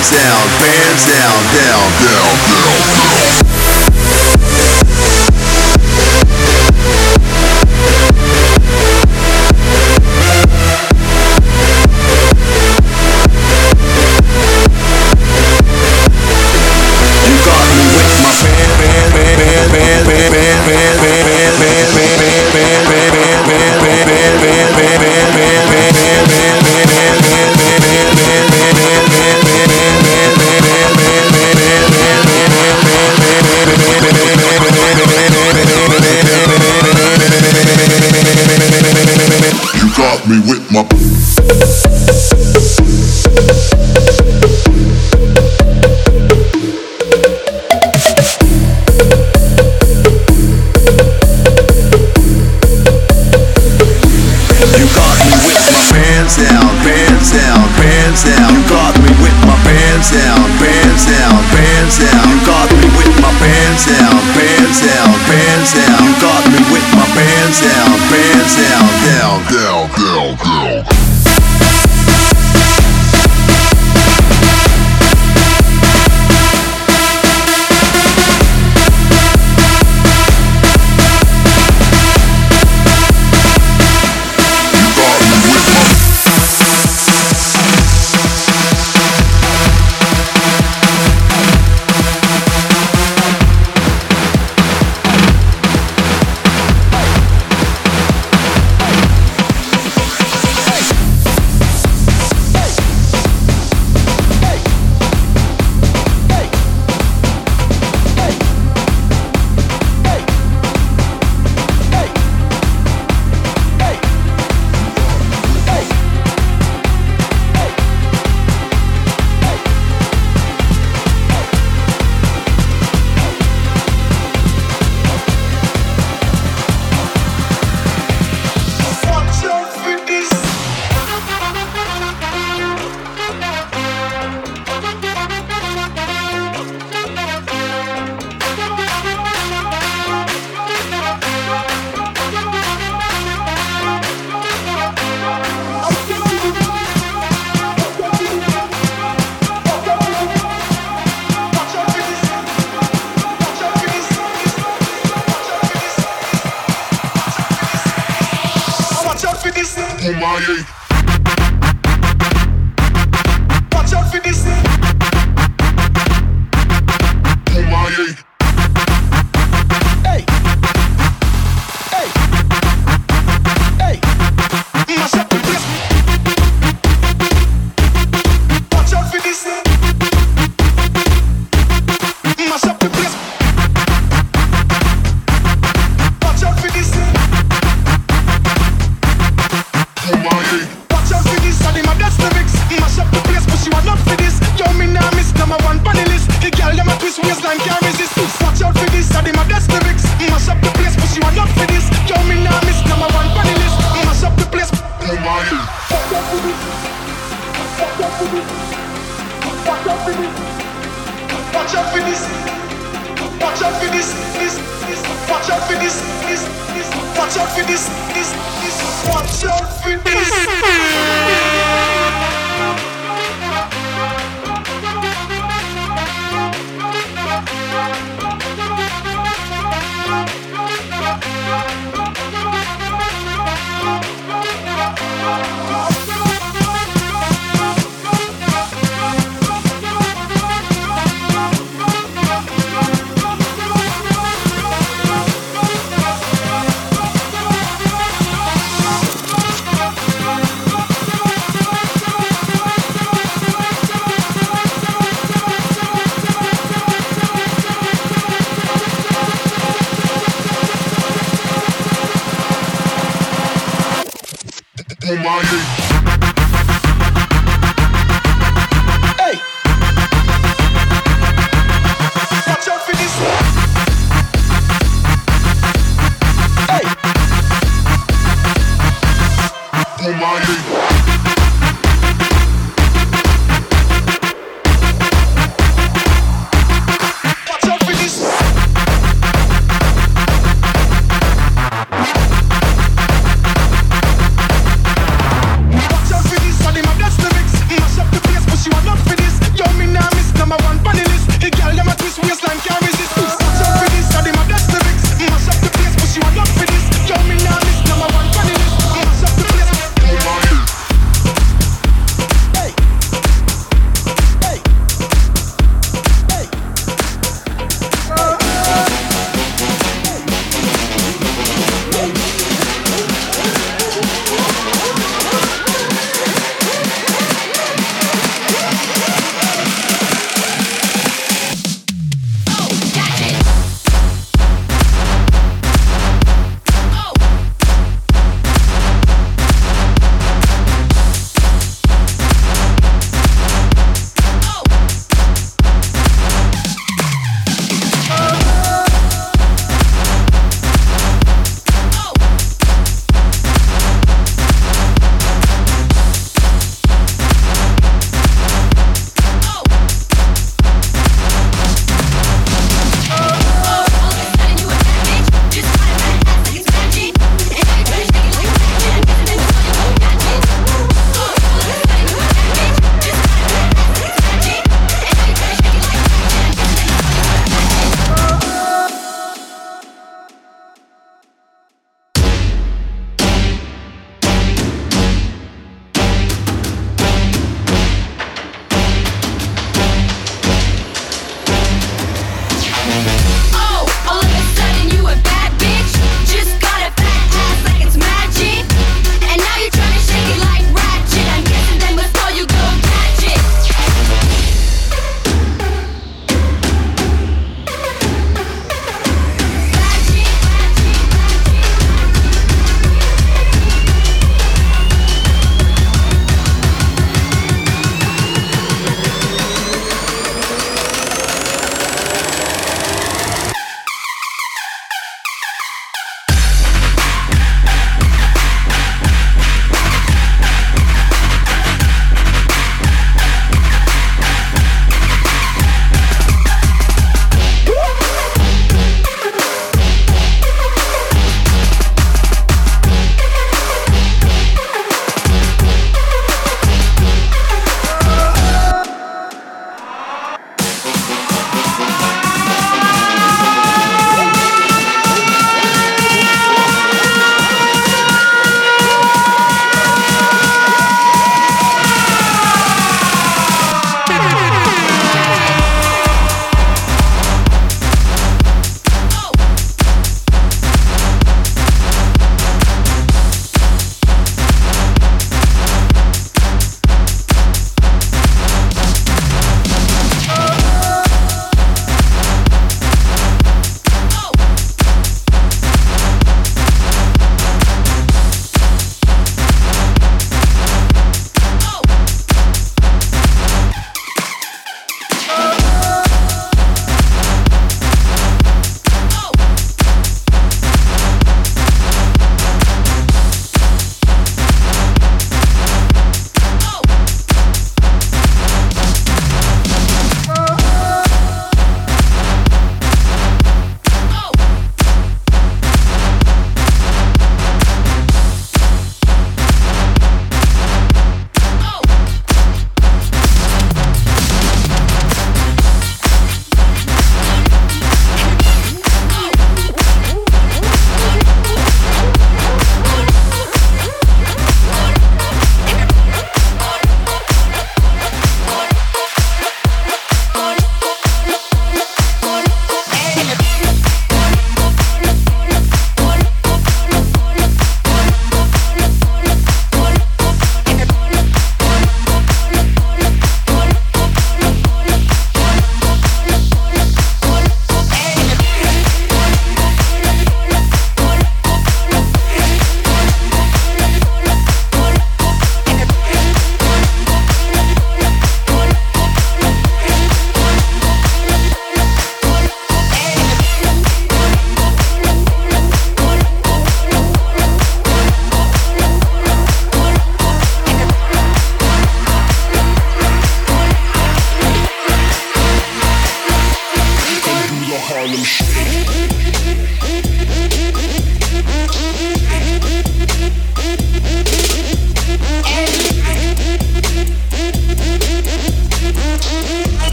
Hands down, hands down, down, down, down, down.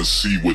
Trying to see what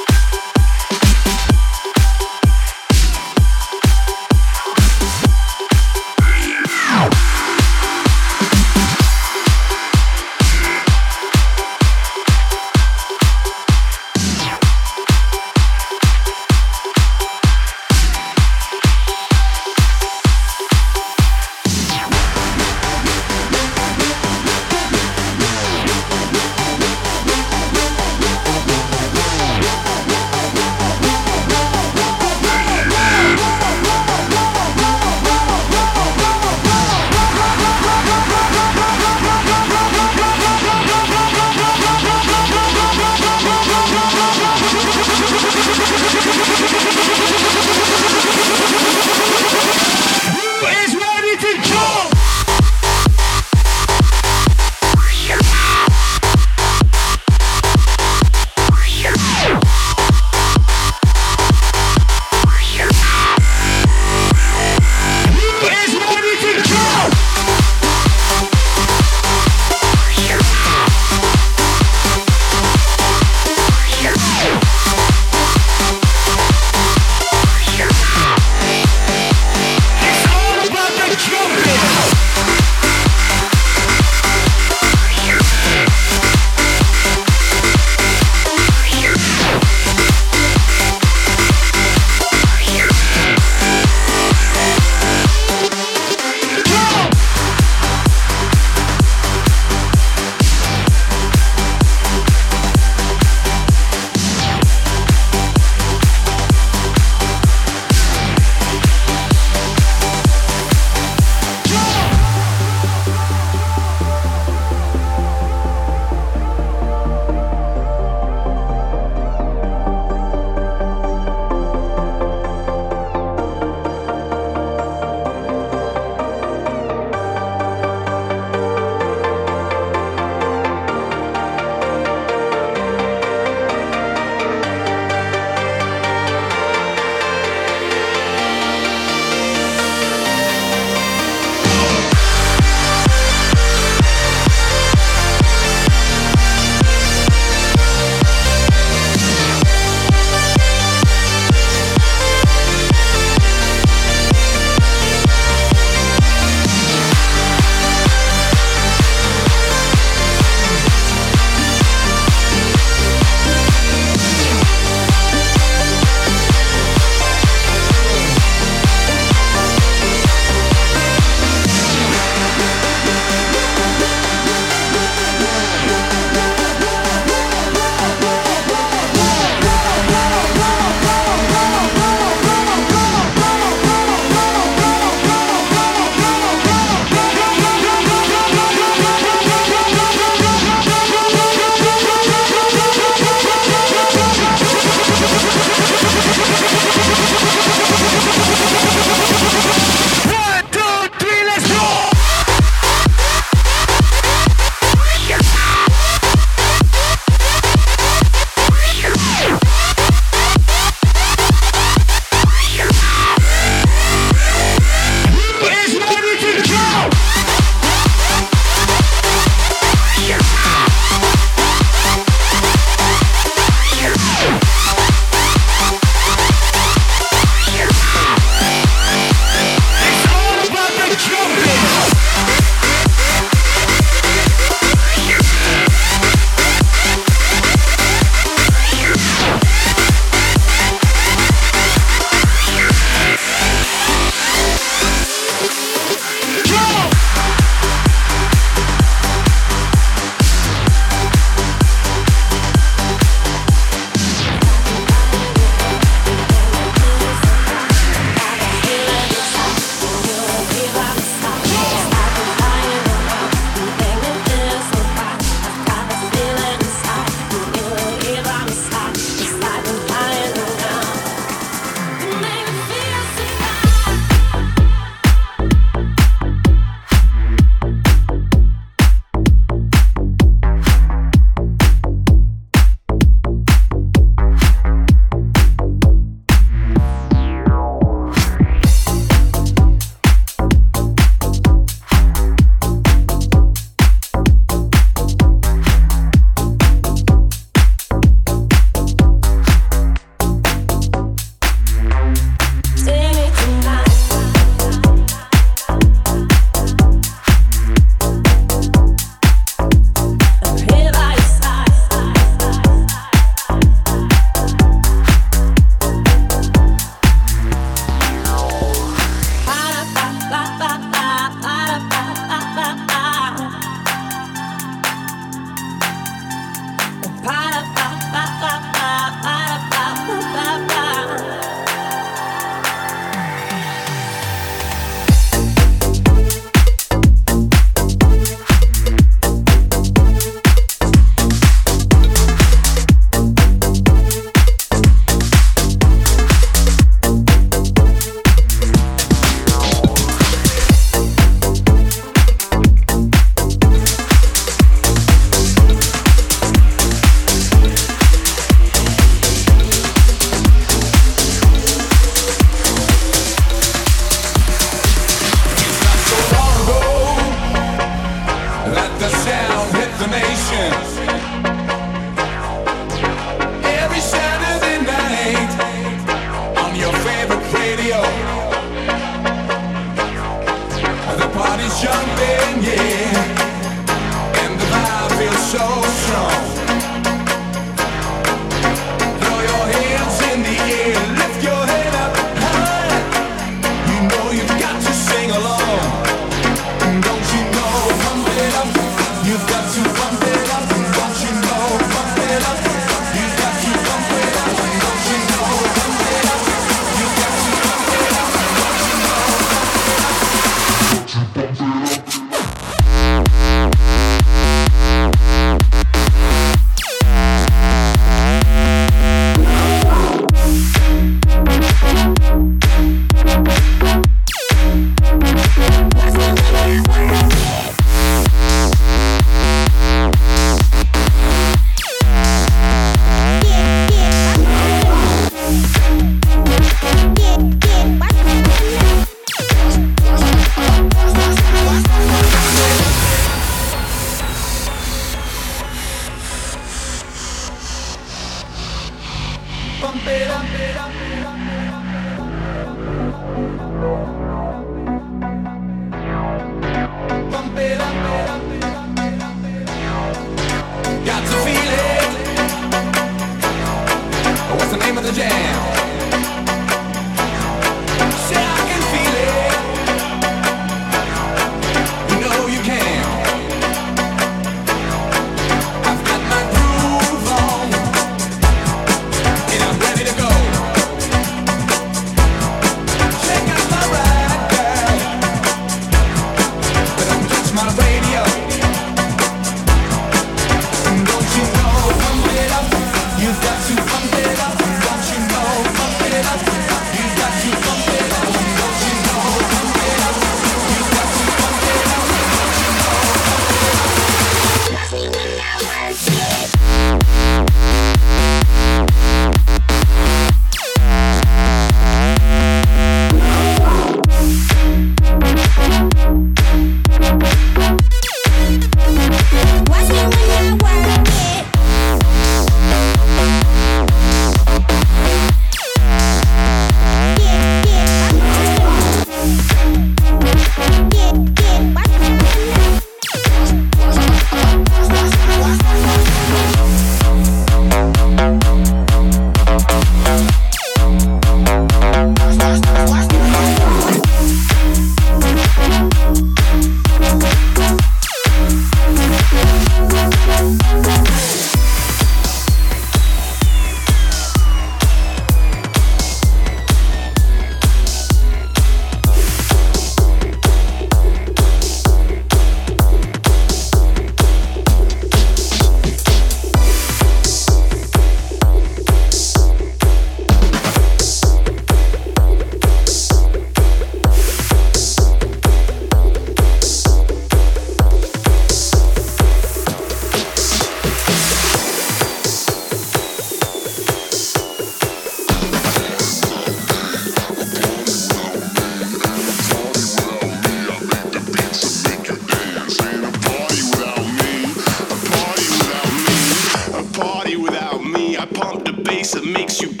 Oh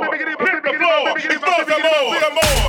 more. Explore, explore, explore some more.